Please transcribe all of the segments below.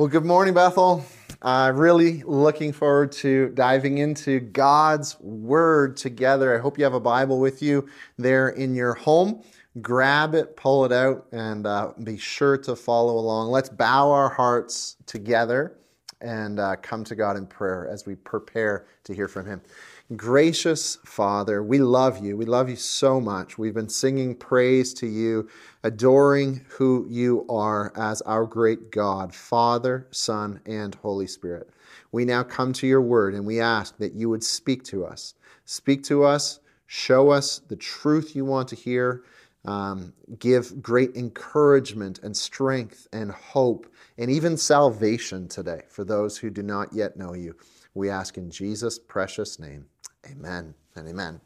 Well, good morning, Bethel. Uh, really looking forward to diving into God's Word together. I hope you have a Bible with you there in your home. Grab it, pull it out, and uh, be sure to follow along. Let's bow our hearts together and uh, come to God in prayer as we prepare to hear from Him. Gracious Father, we love you. We love you so much. We've been singing praise to you, adoring who you are as our great God, Father, Son, and Holy Spirit. We now come to your word and we ask that you would speak to us. Speak to us, show us the truth you want to hear, um, give great encouragement and strength and hope and even salvation today for those who do not yet know you. We ask in Jesus' precious name. Amen and amen.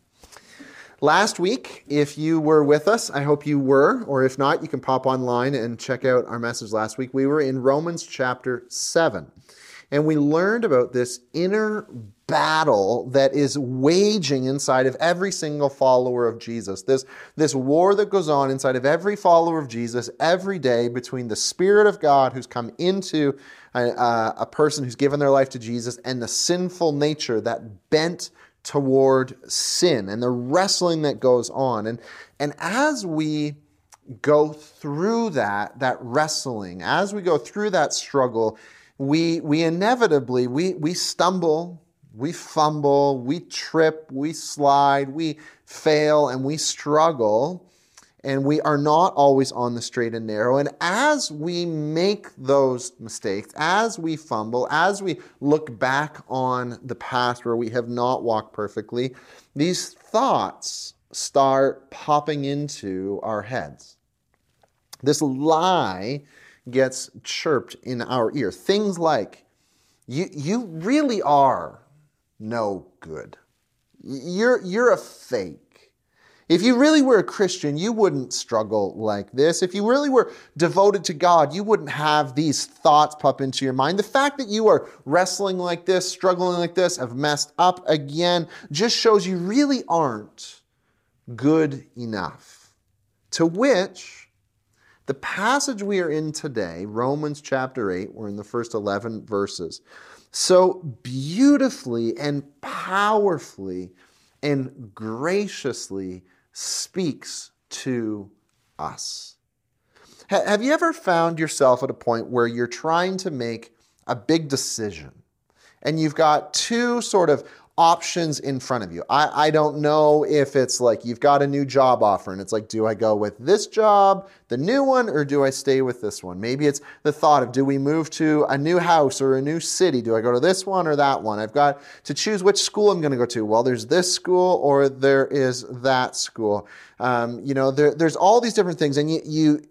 Last week, if you were with us, I hope you were, or if not, you can pop online and check out our message last week. We were in Romans chapter 7, and we learned about this inner battle that is waging inside of every single follower of Jesus. This, this war that goes on inside of every follower of Jesus every day between the Spirit of God who's come into a, a person who's given their life to Jesus and the sinful nature that bent toward sin and the wrestling that goes on. And, and as we go through that, that wrestling, as we go through that struggle, we, we inevitably, we, we stumble, we fumble, we trip, we slide, we fail, and we struggle and we are not always on the straight and narrow. And as we make those mistakes, as we fumble, as we look back on the past where we have not walked perfectly, these thoughts start popping into our heads. This lie gets chirped in our ear. Things like, you, you really are no good. You're, you're a fake. If you really were a Christian, you wouldn't struggle like this. If you really were devoted to God, you wouldn't have these thoughts pop into your mind. The fact that you are wrestling like this, struggling like this, have messed up again, just shows you really aren't good enough. To which, the passage we are in today, Romans chapter 8, we're in the first 11 verses, so beautifully and powerfully and graciously speaks to us. Have you ever found yourself at a point where you're trying to make a big decision and you've got two sort of options in front of you. I, I don't know if it's like you've got a new job offer and it's like, do I go with this job, the new one, or do I stay with this one? Maybe it's the thought of do we move to a new house or a new city? Do I go to this one or that one? I've got to choose which school I'm going to go to. Well, there's this school or there is that school. Um, you know, there, there's all these different things, and you, you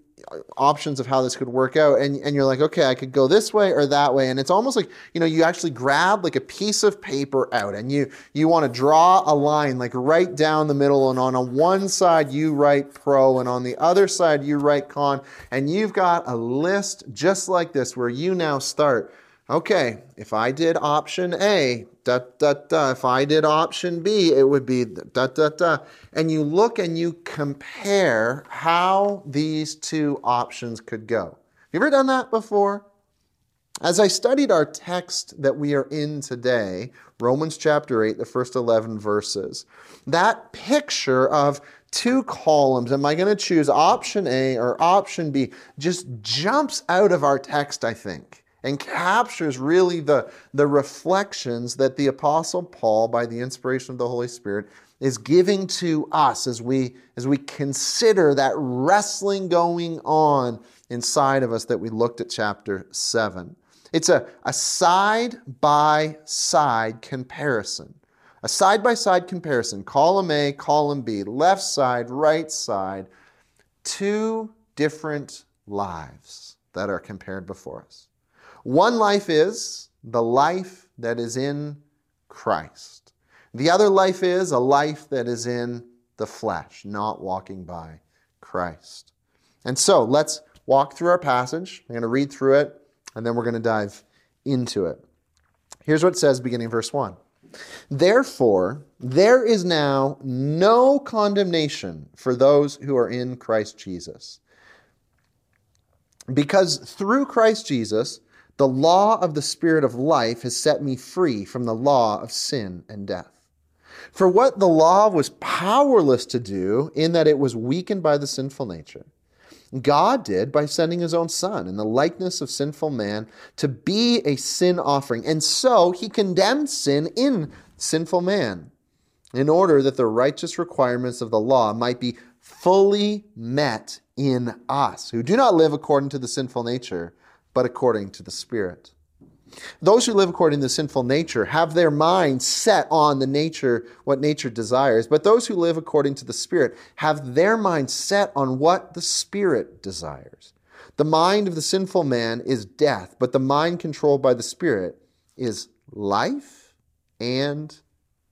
options of how this could work out. And, and you're like okay i could go this way or that way. And it's almost like you know you actually grab like a piece of paper out and you you want to draw a line like right down the middle and on a one side you write pro and on the other side you write con. And you've got a list just like this where you now start okay if i did option a da da da. If I did option B, it would be da da da. And you look and you compare how these two options could go. Have you ever done that before? As I studied our text that we are in today, Romans chapter 8, the first 11 verses, that picture of two columns, am I going to choose option A or option B, just jumps out of our text, I think and captures really the, the reflections that the Apostle Paul, by the inspiration of the Holy Spirit, is giving to us as we, as we consider that wrestling going on inside of us that we looked at chapter 7. It's a, a side by side comparison. A side by side comparison, column A, column B, left side, right side, two different lives that are compared before us. One life is the life that is in Christ. The other life is a life that is in the flesh, not walking by Christ. And so let's walk through our passage. I'm going to read through it, and then we're going to dive into it. Here's what it says beginning verse 1. Therefore, there is now no condemnation for those who are in Christ Jesus. Because through Christ Jesus, The law of the Spirit of life has set me free from the law of sin and death. For what the law was powerless to do, in that it was weakened by the sinful nature, God did by sending his own Son in the likeness of sinful man to be a sin offering. And so he condemned sin in sinful man, in order that the righteous requirements of the law might be fully met in us, who do not live according to the sinful nature, but according to the Spirit. Those who live according to the sinful nature have their mind set on the nature, what nature desires. But those who live according to the Spirit have their mind set on what the Spirit desires. The mind of the sinful man is death, but the mind controlled by the Spirit is life and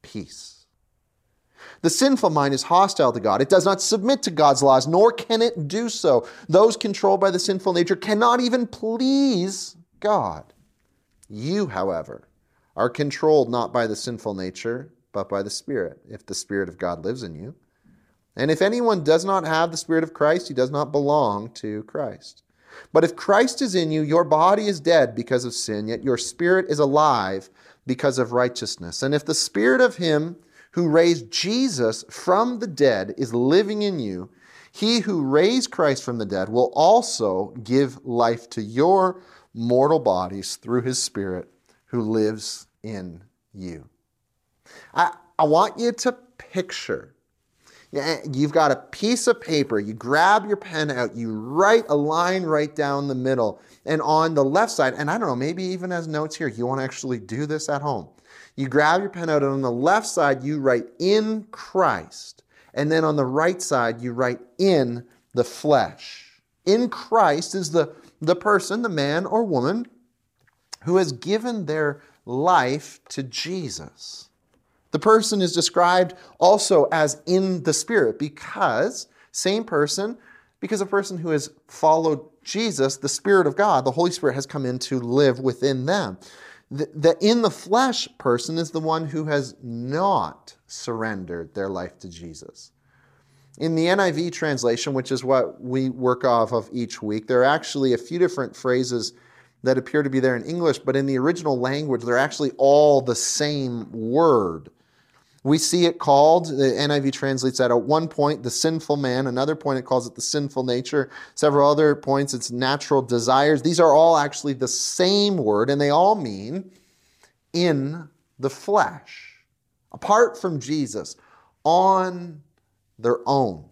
peace. The sinful mind is hostile to God. It does not submit to God's laws, nor can it do so. Those controlled by the sinful nature cannot even please God. You, however, are controlled not by the sinful nature, but by the Spirit, if the Spirit of God lives in you. And if anyone does not have the Spirit of Christ, he does not belong to Christ. But if Christ is in you, your body is dead because of sin, yet your spirit is alive because of righteousness. And if the Spirit of Him who raised Jesus from the dead is living in you, he who raised Christ from the dead will also give life to your mortal bodies through his Spirit who lives in you. I, I want you to picture you've got a piece of paper, you grab your pen out, you write a line right down the middle, and on the left side, and I don't know, maybe even as notes here, you want to actually do this at home. You grab your pen out, and on the left side, you write in Christ. And then on the right side, you write in the flesh. In Christ is the the person, the man or woman, who has given their life to Jesus. The person is described also as in the Spirit because, same person, because a person who has followed Jesus, the Spirit of God, the Holy Spirit has come in to live within them. The, the in the flesh person is the one who has not surrendered their life to Jesus. In the NIV translation, which is what we work off of each week, there are actually a few different phrases that appear to be there in English, but in the original language, they're actually all the same word. We see it called, the NIV translates that at one point, the sinful man. Another point, it calls it the sinful nature. Several other points, it's natural desires. These are all actually the same word, and they all mean in the flesh. Apart from Jesus, on their own.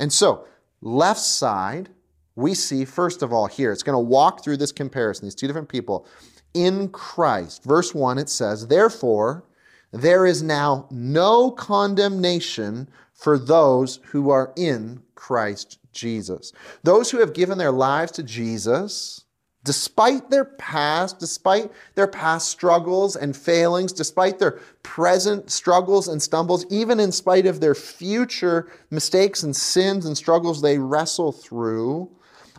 And so, left side, we see, first of all, here, it's going to walk through this comparison, these two different people. In Christ, verse 1, it says, Therefore, there is now no condemnation for those who are in Christ Jesus. Those who have given their lives to Jesus, Despite their past, despite their past struggles and failings, despite their present struggles and stumbles, even in spite of their future mistakes and sins and struggles they wrestle through,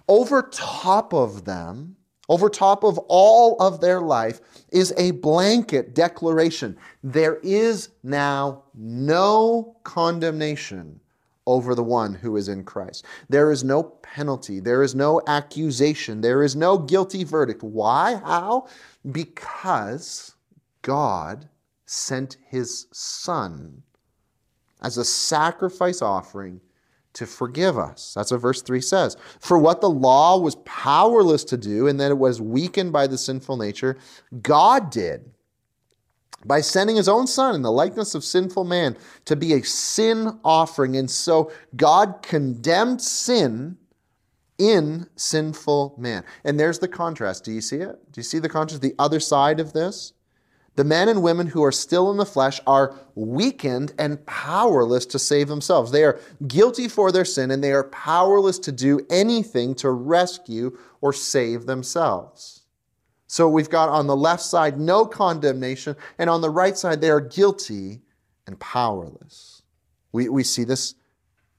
over top of them, over top of all of their life, is a blanket declaration there is now no condemnation over the one who is in Christ. There is no penalty, there is no accusation, there is no guilty verdict. Why? How? Because God sent his Son as a sacrifice offering to forgive us. That's what verse 3 says. For what the law was powerless to do, and that it was weakened by the sinful nature, God did by sending his own son in the likeness of sinful man to be a sin offering. And so God condemned sin in sinful man. And there's the contrast. Do you see it? Do you see the contrast? The other side of this? The men and women who are still in the flesh are weakened and powerless to save themselves. They are guilty for their sin and they are powerless to do anything to rescue or save themselves. So we've got on the left side no condemnation, and on the right side they are guilty and powerless. We, we see this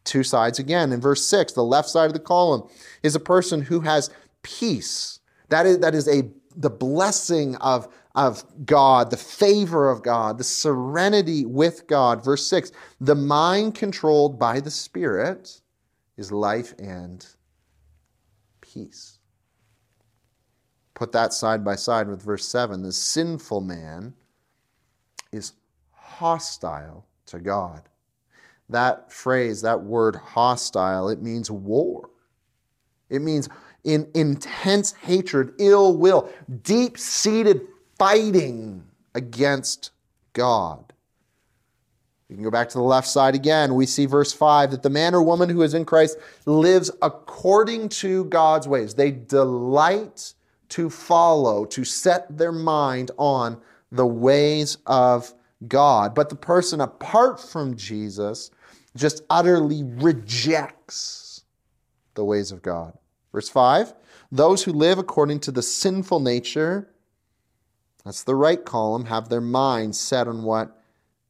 two sides again. In verse 6, the left side of the column is a person who has peace. That is, that is a, the blessing of, of God, the favor of God, the serenity with God. Verse 6 the mind controlled by the Spirit is life and peace. Put that side by side with verse 7. The sinful man is hostile to God. That phrase, that word hostile, it means war. It means in intense hatred, ill will, deep seated fighting against God. We can go back to the left side again. We see verse 5 that the man or woman who is in Christ lives according to God's ways. They delight to follow, to set their mind on the ways of God. But the person apart from Jesus just utterly rejects the ways of God. Verse 5 Those who live according to the sinful nature, that's the right column, have their minds set on what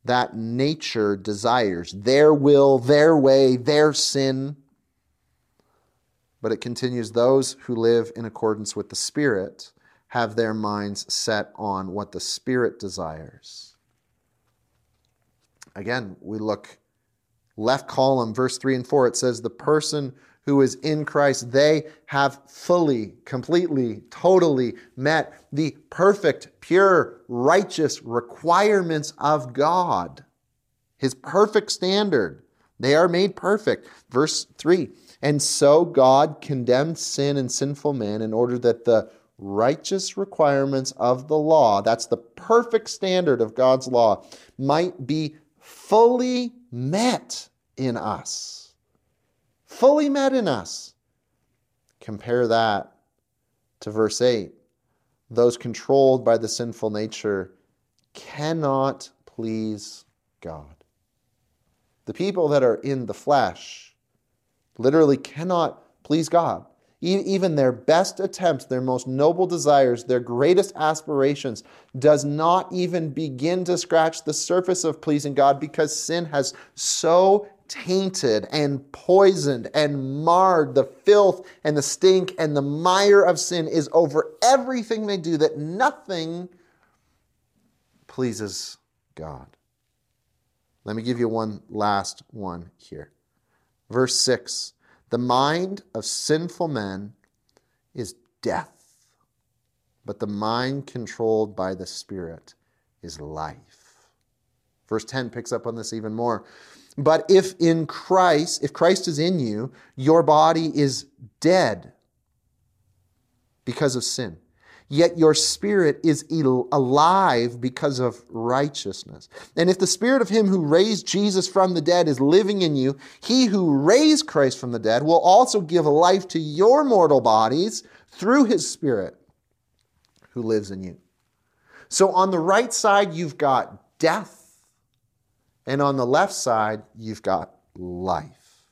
that nature desires their will, their way, their sin. But it continues those who live in accordance with the Spirit have their minds set on what the Spirit desires. Again, we look left column, verse 3 and 4, it says, The person who is in Christ, they have fully, completely, totally met the perfect, pure, righteous requirements of God, His perfect standard. They are made perfect. Verse 3 And so God condemned sin and sinful man in order that the righteous requirements of the law, that's the perfect standard of God's law, might be fully met in us fully met in us. Compare that to verse 8. Those controlled by the sinful nature cannot please God. The people that are in the flesh literally cannot please God. Even their best attempts, their most noble desires, their greatest aspirations does not even begin to scratch the surface of pleasing God because sin has so tainted and poisoned and marred. The filth and the stink and the mire of sin is over everything they do, that nothing pleases God. Let me give you one last one here. Verse 6 The mind of sinful men is death, but the mind controlled by the Spirit is life. Verse 10 picks up on this even more. But if in Christ, if Christ is in you, your body is dead because of sin. Yet your spirit is alive because of righteousness. And if the spirit of him who raised Jesus from the dead is living in you, he who raised Christ from the dead will also give life to your mortal bodies through his spirit who lives in you. So on the right side, you've got death and on the left side, you've got life.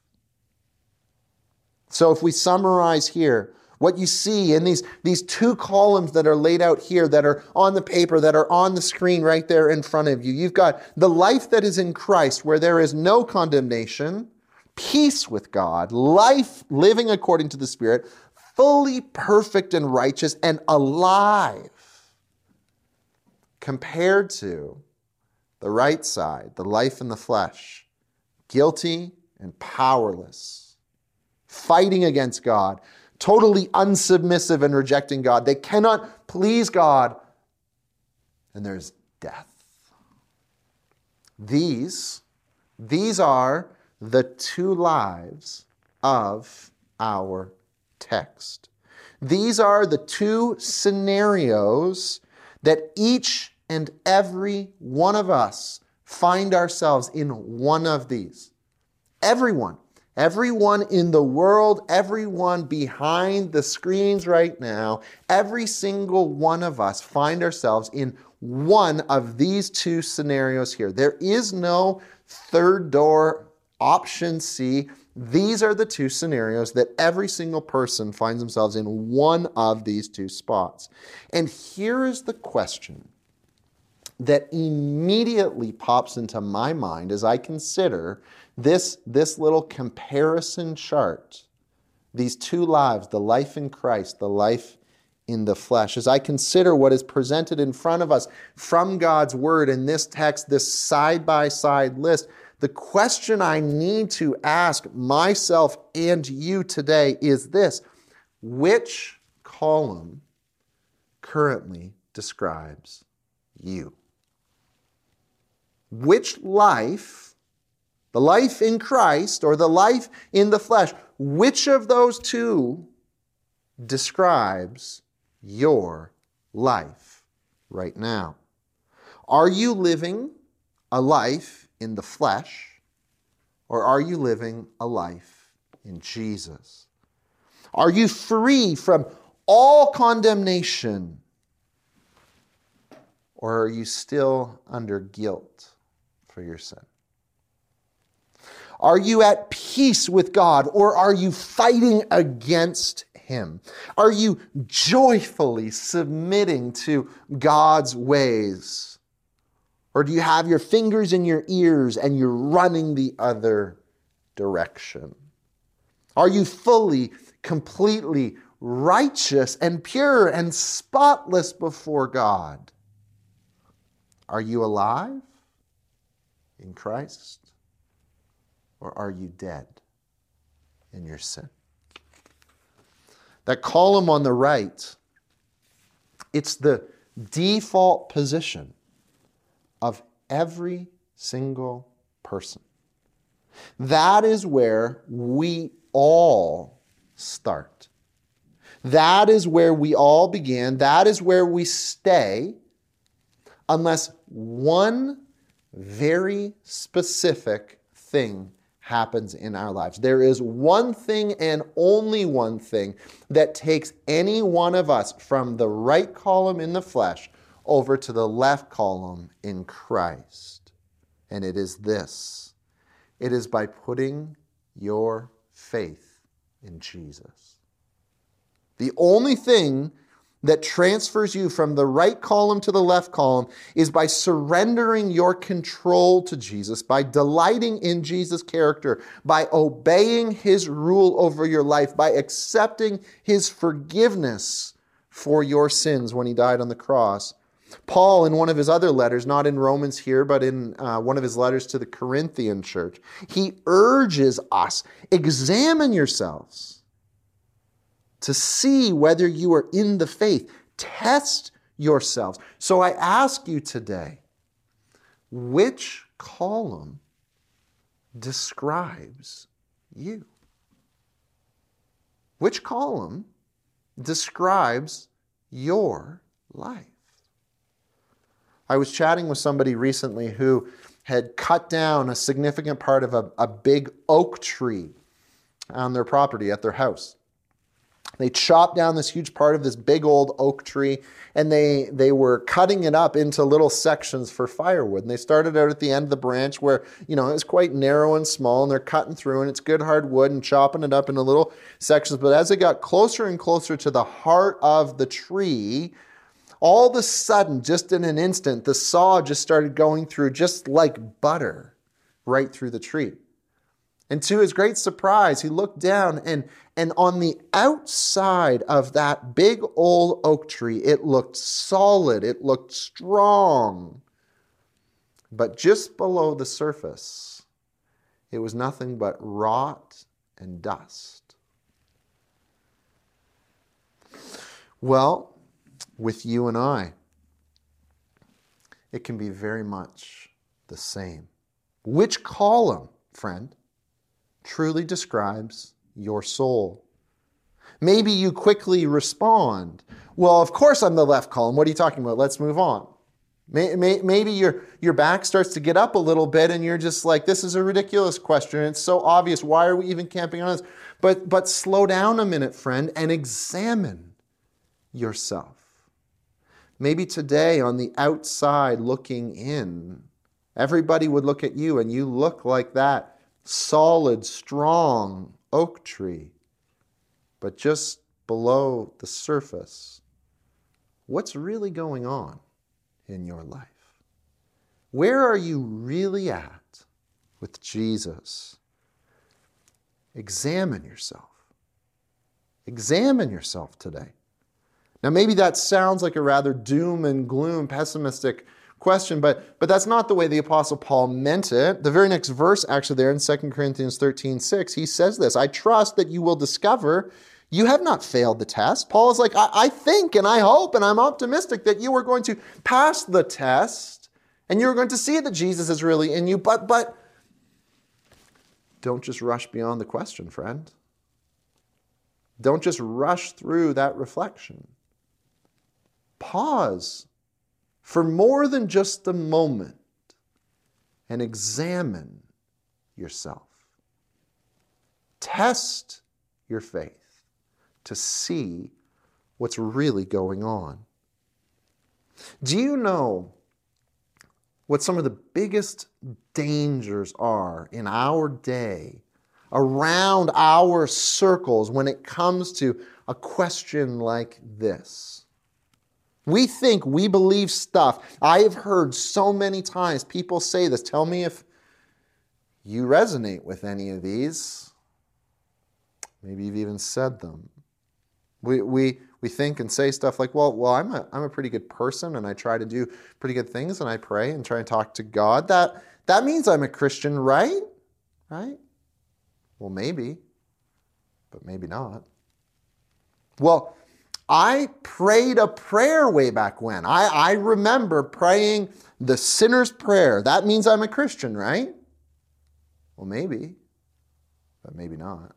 So if we summarize here, what you see in these, these two columns that are laid out here, that are on the paper, that are on the screen right there in front of you, you've got the life that is in Christ, where there is no condemnation, peace with God, life living according to the Spirit, fully perfect and righteous and alive, compared to the right side, the life in the flesh, guilty and powerless, fighting against God, totally unsubmissive and rejecting God. They cannot please God, and there's death. These, these are the two lives of our text. These are the two scenarios that each and every one of us find ourselves in one of these. Everyone, everyone in the world, everyone behind the screens right now, every single one of us find ourselves in one of these two scenarios here. There is no third door option C. These are the two scenarios that every single person finds themselves in one of these two spots. And here is the question that immediately pops into my mind as I consider this, this little comparison chart, these two lives, the life in Christ, the life in the flesh. As I consider what is presented in front of us from God's Word in this text, this side by side list, the question I need to ask myself and you today is this Which column currently describes you? Which life, the life in Christ or the life in the flesh, which of those two describes your life right now? Are you living a life in the flesh or are you living a life in Jesus? Are you free from all condemnation or are you still under guilt for your sin? Are you at peace with God or are you fighting against Him? Are you joyfully submitting to God's ways? Or do you have your fingers in your ears and you're running the other direction? Are you fully, completely righteous and pure and spotless before God? Are you alive in Christ? Or are you dead in your sin? That column on the right, it's the default position of every single person. That is where we all start. That is where we all begin. That is where we stay, unless one very specific thing happens in our lives. There is one thing and only one thing that takes any one of us from the right column in the flesh over to the left column in Christ. And it is this it is by putting your faith in Jesus. The only thing that transfers you from the right column to the left column is by surrendering your control to Jesus, by delighting in Jesus' character, by obeying his rule over your life, by accepting his forgiveness for your sins when he died on the cross. Paul, in one of his other letters, not in Romans here, but in uh, one of his letters to the Corinthian church, he urges us examine yourselves to see whether you are in the faith. Test yourselves. So I ask you today which column describes you? Which column describes your life? I was chatting with somebody recently who had cut down a significant part of a, a big oak tree on their property at their house. They chopped down this huge part of this big old oak tree and they, they were cutting it up into little sections for firewood. And they started out at the end of the branch where, you know, it was quite narrow and small and they're cutting through and it's good hard wood and chopping it up into little sections. But as they got closer and closer to the heart of the tree, all of a sudden, just in an instant, the saw just started going through just like butter right through the tree. And to his great surprise, he looked down and, and on the outside of that big old oak tree, it looked solid, it looked strong. But just below the surface, it was nothing but rot and dust. Well, with you and I, it can be very much the same. Which column, friend? Truly describes your soul. Maybe you quickly respond, Well, of course I'm the left column. What are you talking about? Let's move on. Maybe your, your back starts to get up a little bit and you're just like, This is a ridiculous question. It's so obvious. Why are we even camping on this? But, but slow down a minute, friend, and examine yourself. Maybe today on the outside looking in, everybody would look at you and you look like that solid, strong oak tree. But just below the surface, what's really going on in your life? Where are you really at with Jesus? Examine yourself. Examine yourself today. Now, maybe that sounds like a rather doom and gloom, pessimistic question, but, but that's not the way the Apostle Paul meant it. The very next verse, actually, there in 2 Corinthians 13 6, he says this I trust that you will discover You have not failed the test. Paul is like, I, I think and I hope and I'm optimistic that you are going to pass the test and you're going to see that Jesus is really in you. But, but, don't just rush beyond the question, friend. Don't just rush through that reflection. Pause for more than just a moment and examine yourself. Test your faith to see what's really going on. Do you know what some of the biggest dangers are in our day, around our circles, when it comes to a question like this? We think we believe stuff. I have heard so many times people say this. Tell me if you resonate with any of these. Maybe you've even said them. We, we, we think and say stuff like, well, well I'm, a, I'm a pretty good person and I try to do pretty good things and I pray and try and talk to God. That, that means I'm a Christian, right? Right? Well, maybe, but maybe not. Well, I prayed a prayer way back when. I, I remember praying the sinner's prayer. That means I'm a Christian, right? Well, maybe, but maybe not.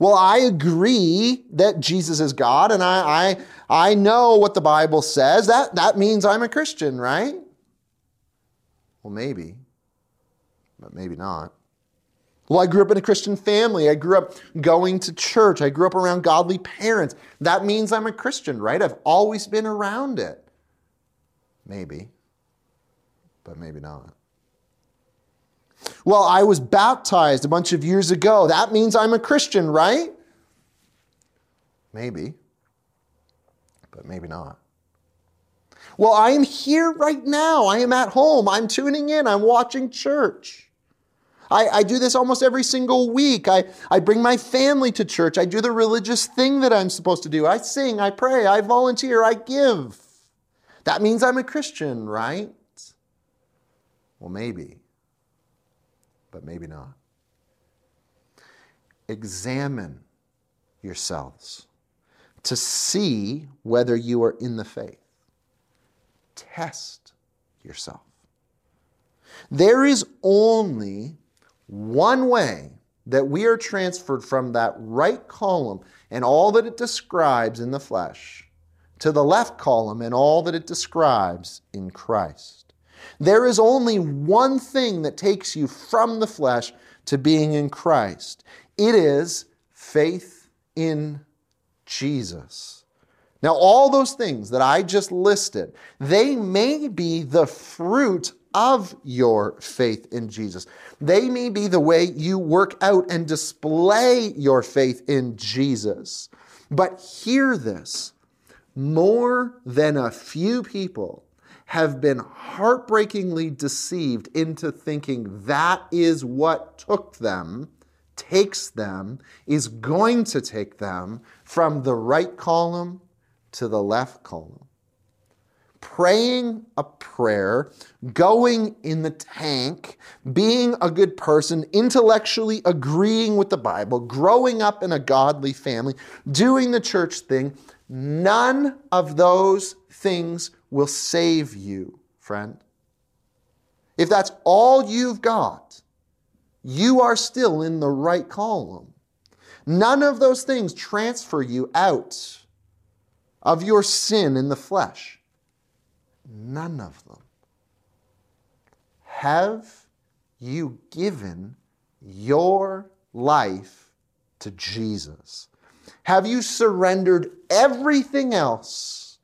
Well, I agree that Jesus is God and I, I, I know what the Bible says. That, that means I'm a Christian, right? Well, maybe, but maybe not. Well, I grew up in a Christian family. I grew up going to church. I grew up around godly parents. That means I'm a Christian, right? I've always been around it. Maybe, but maybe not. Well, I was baptized a bunch of years ago. That means I'm a Christian, right? Maybe, but maybe not. Well, I am here right now. I am at home. I'm tuning in. I'm watching church. I, I, do this almost every single week. I, I bring my family to church. I do the religious thing that I'm supposed to do. I sing, I pray, I volunteer, I give. That means I'm a Christian, right? Well, maybe but maybe not. Examine yourselves to see whether you are in the faith. Test yourself. There is only one way that we are transferred from that right column and all that it describes in the flesh to the left column and all that it describes in Christ. There is only one thing that takes you from the flesh to being in Christ it is faith in Jesus. Now, all those things that I just listed, they may be the fruit of your faith in Jesus. They may be the way you work out and display your faith in Jesus. But hear this more than a few people have been heartbreakingly deceived into thinking that is what took them, takes them, is going to take them from the right column to the left column. Praying a prayer, going in the tank, being a good person, intellectually agreeing with the Bible, growing up in a godly family, doing the church thing, none of those things will save you, friend. If that's all you've got, you are still in the right column. None of those things transfer you out of your sin in the flesh. None of them. Have you given your life to Jesus? Have you surrendered everything else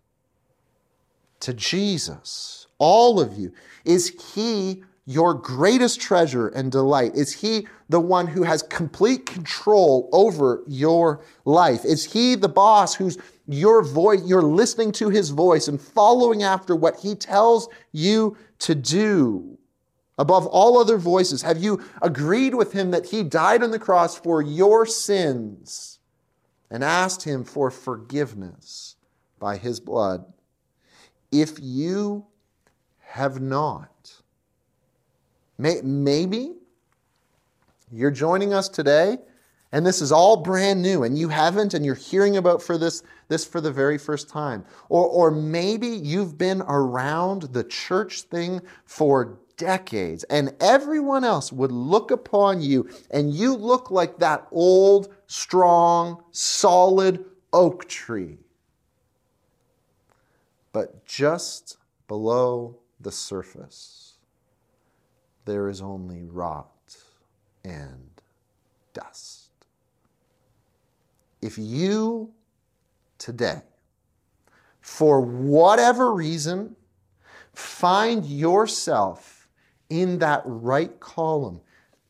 to Jesus, all of you? Is He your greatest treasure and delight? Is He the one who has complete control over your life? Is He the boss who's your voice, you're listening to His voice and following after what He tells you to do? Above all other voices, have you agreed with Him that He died on the cross for your sins and asked Him for forgiveness by His blood? If you have not, may, maybe you're joining us today and this is all brand new and you haven't and you're hearing about for this this for the very first time. Or or maybe you've been around the church thing for decades and everyone else would look upon you and you look like that old strong solid oak tree. But just below the surface there is only rot and dust if you today, for whatever reason, find yourself in that right column,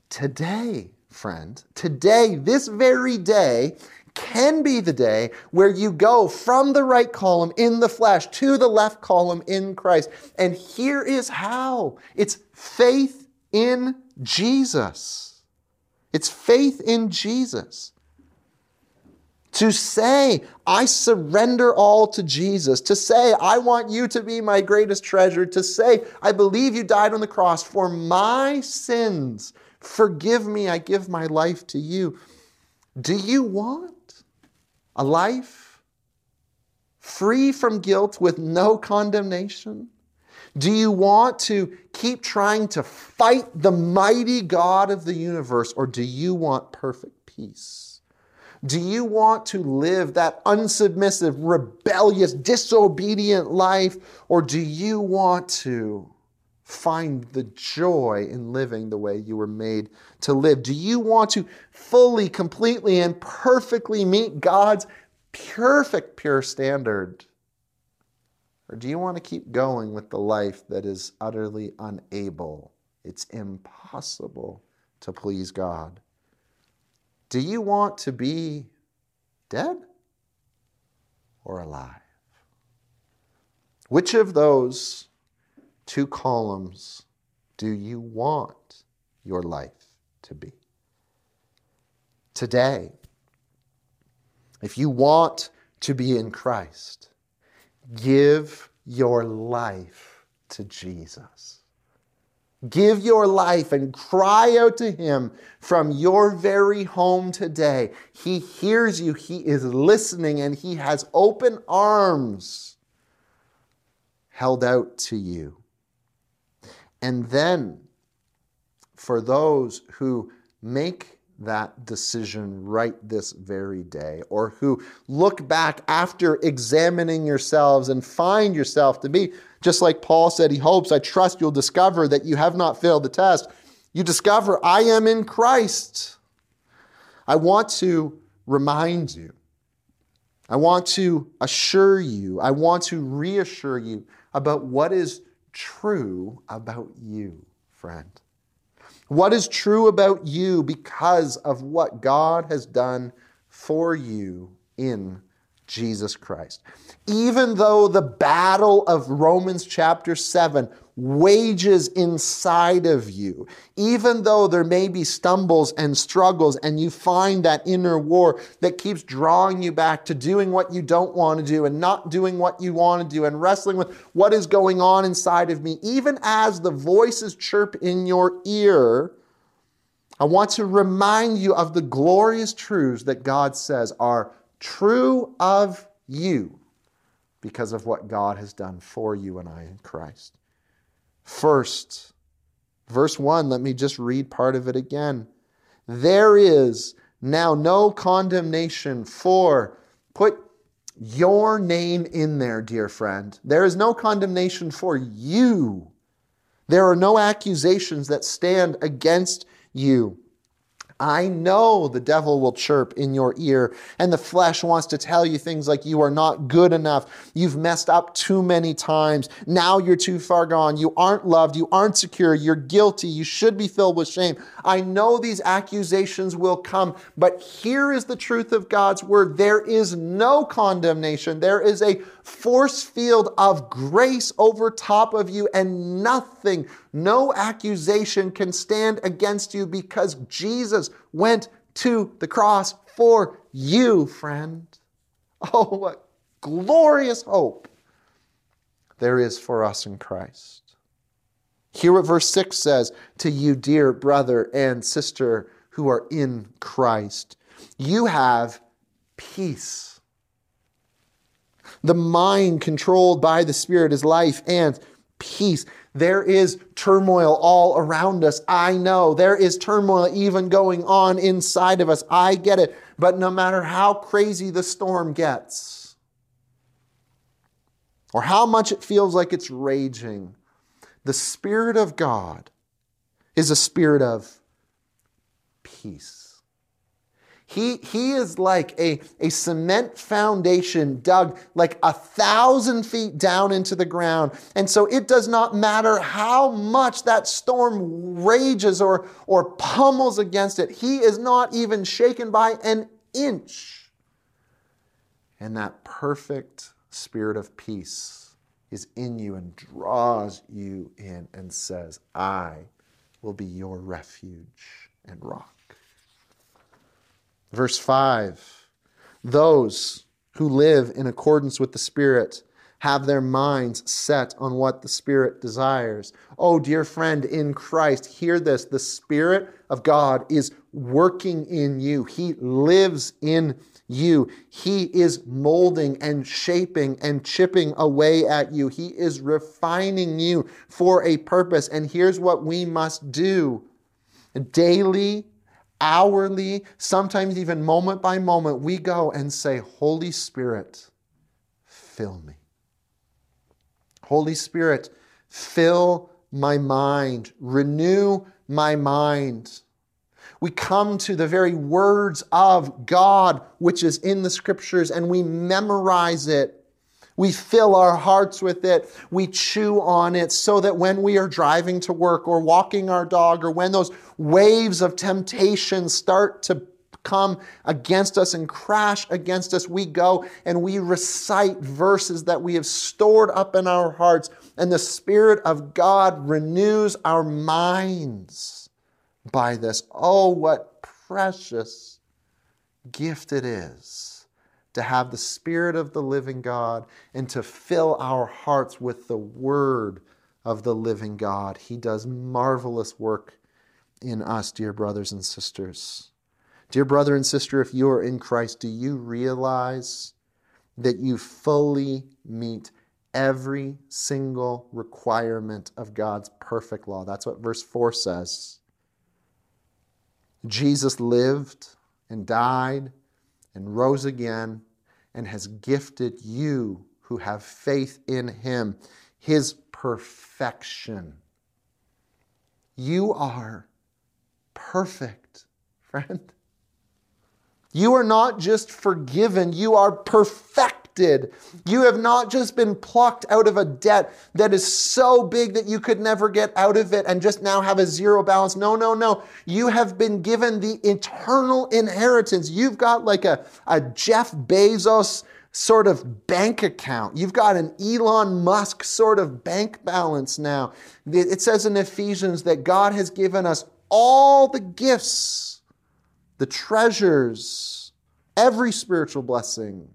today, friend, today, this very day, can be the day where you go from the right column in the flesh to the left column in Christ. And here is how it's faith in Jesus. It's faith in Jesus. To say, I surrender all to Jesus. To say, I want you to be my greatest treasure. To say, I believe you died on the cross for my sins. Forgive me, I give my life to you. Do you want a life free from guilt with no condemnation? Do you want to keep trying to fight the mighty God of the universe, or do you want perfect peace? Do you want to live that unsubmissive, rebellious, disobedient life, or do you want to find the joy in living the way you were made to live? Do you want to fully, completely, and perfectly meet God's perfect, pure standard? Or do you want to keep going with the life that is utterly unable? It's impossible to please God. Do you want to be dead or alive? Which of those two columns do you want your life to be? Today, if you want to be in Christ, give your life to Jesus. Give your life and cry out to Him from your very home today. He hears you, He is listening, and He has open arms held out to you. And then, for those who make that decision right this very day, or who look back after examining yourselves and find yourself to be, just like Paul said, he hopes, I trust you'll discover that you have not failed the test. You discover, I am in Christ. I want to remind you. I want to assure you. I want to reassure you about what is true about you, friend. What is true about you because of what God has done for you in Jesus Christ. Even though the battle of Romans chapter 7 wages inside of you, even though there may be stumbles and struggles, and you find that inner war that keeps drawing you back to doing what you don't want to do and not doing what you want to do and wrestling with what is going on inside of me, even as the voices chirp in your ear I want to remind you of the glorious truths that God says are true of you because of what God has done for you and I in Christ. First, verse 1, let me just read part of it again. There is now no condemnation for, put your name in there, dear friend. There is no condemnation for you. There are no accusations that stand against you. I know the devil will chirp in your ear, and the flesh wants to tell you things like you are not good enough. You've messed up too many times. Now you're too far gone. You aren't loved. You aren't secure. You're guilty. You should be filled with shame. I know these accusations will come, but here is the truth of God's word there is no condemnation. There is a force field of grace over top of you, and nothing, no accusation can stand against you because Jesus went to the cross for you, friend. Oh, what glorious hope there is for us in Christ. Hear what verse 6 says to you, dear brother and sister who are in Christ. You have peace. The mind controlled by the Spirit is life and peace. There is turmoil all around us. I know. There is turmoil even going on inside of us. I get it. But no matter how crazy the storm gets, or how much it feels like it's raging, the Spirit of God is a spirit of peace. He, he is like a, a cement foundation dug like a thousand feet down into the ground. And so it does not matter how much that storm rages or, or pummels against it, he is not even shaken by an inch. And that perfect spirit of peace is in you and draws you in and says, I will be your refuge and rock. Verse 5 Those who live in accordance with the Spirit have their minds set on what the Spirit desires. Oh, dear friend in Christ, hear this. The Spirit of God is working in you, He lives in you. He is molding and shaping and chipping away at you. He is refining you for a purpose. And here's what we must do daily hourly, sometimes even moment by moment, we go and say, Holy Spirit, fill me. Holy Spirit, fill my mind, renew my mind. We come to the very words of God, which is in the scriptures, and we memorize it we fill our hearts with it. We chew on it so that when we are driving to work or walking our dog or when those waves of temptation start to come against us and crash against us, we go and we recite verses that we have stored up in our hearts, and the Spirit of God renews our minds by this. Oh, what precious gift it is to have the Spirit of the living God and to fill our hearts with the Word of the living God. He does marvelous work in us, dear brothers and sisters. Dear brother and sister, if you are in Christ, do you realize that you fully meet every single requirement of God's perfect law? That's what verse 4 says. Jesus lived and died and rose again and has gifted you who have faith in him his perfection. You are perfect, friend. You are not just forgiven, you are perfected. You have not just been plucked out of a debt that is so big that you could never get out of it and just now have a zero balance. No, no, no. You have been given the eternal inheritance. You've got like a, a Jeff Bezos sort of bank account. You've got an Elon Musk sort of bank balance now. It says in Ephesians that God has given us all the gifts, the treasures, every spiritual blessing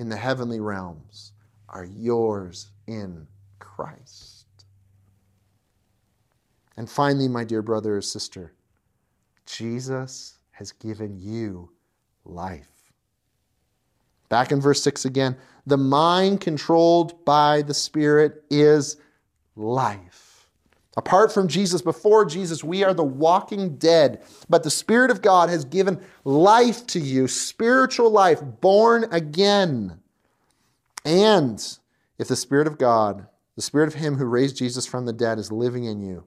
in the heavenly realms are yours in Christ. And finally, my dear brother or sister, Jesus has given you life. Back in verse 6 again, the mind controlled by the Spirit is life. Apart from Jesus, before Jesus, we are the walking dead. But the Spirit of God has given life to you, spiritual life, born again. And if the Spirit of God, the Spirit of Him who raised Jesus from the dead, is living in you,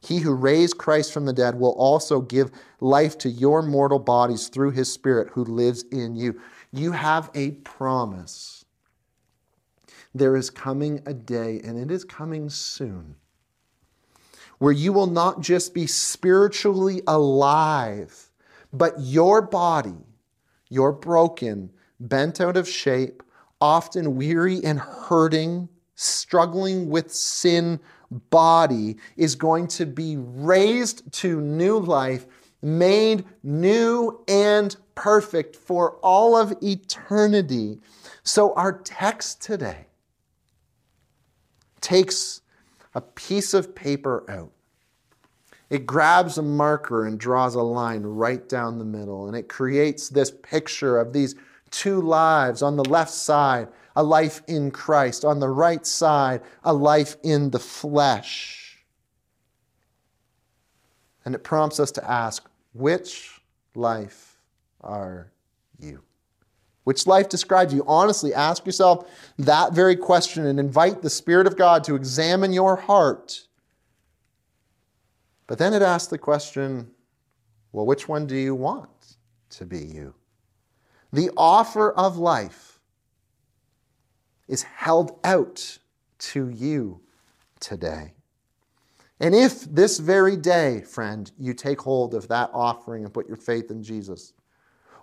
he who raised Christ from the dead will also give life to your mortal bodies through His Spirit who lives in you. You have a promise. There is coming a day, and it is coming soon, where you will not just be spiritually alive, but your body, your broken, bent out of shape, often weary and hurting, struggling with sin body, is going to be raised to new life, made new and perfect for all of eternity. So, our text today takes a piece of paper out it grabs a marker and draws a line right down the middle. And it creates this picture of these two lives on the left side, a life in Christ, on the right side, a life in the flesh. And it prompts us to ask, which life are you? Which life describes you? Honestly, ask yourself that very question and invite the Spirit of God to examine your heart but then it asks the question well, which one do you want to be you? The offer of life is held out to you today. And if this very day, friend, you take hold of that offering and put your faith in Jesus,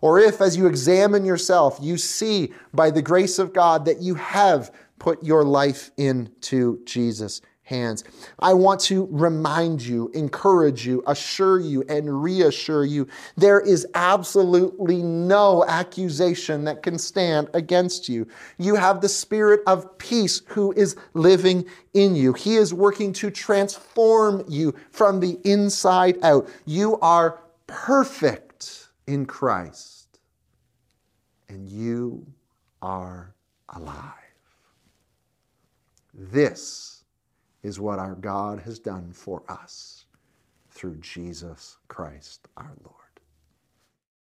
or if as you examine yourself, you see by the grace of God that you have put your life into Jesus, hands. I want to remind you, encourage you, assure you, and reassure you there is absolutely no accusation that can stand against you. You have the Spirit of peace who is living in you. He is working to transform you from the inside out. You are perfect in Christ, and you are alive. This is what our God has done for us through Jesus Christ our Lord.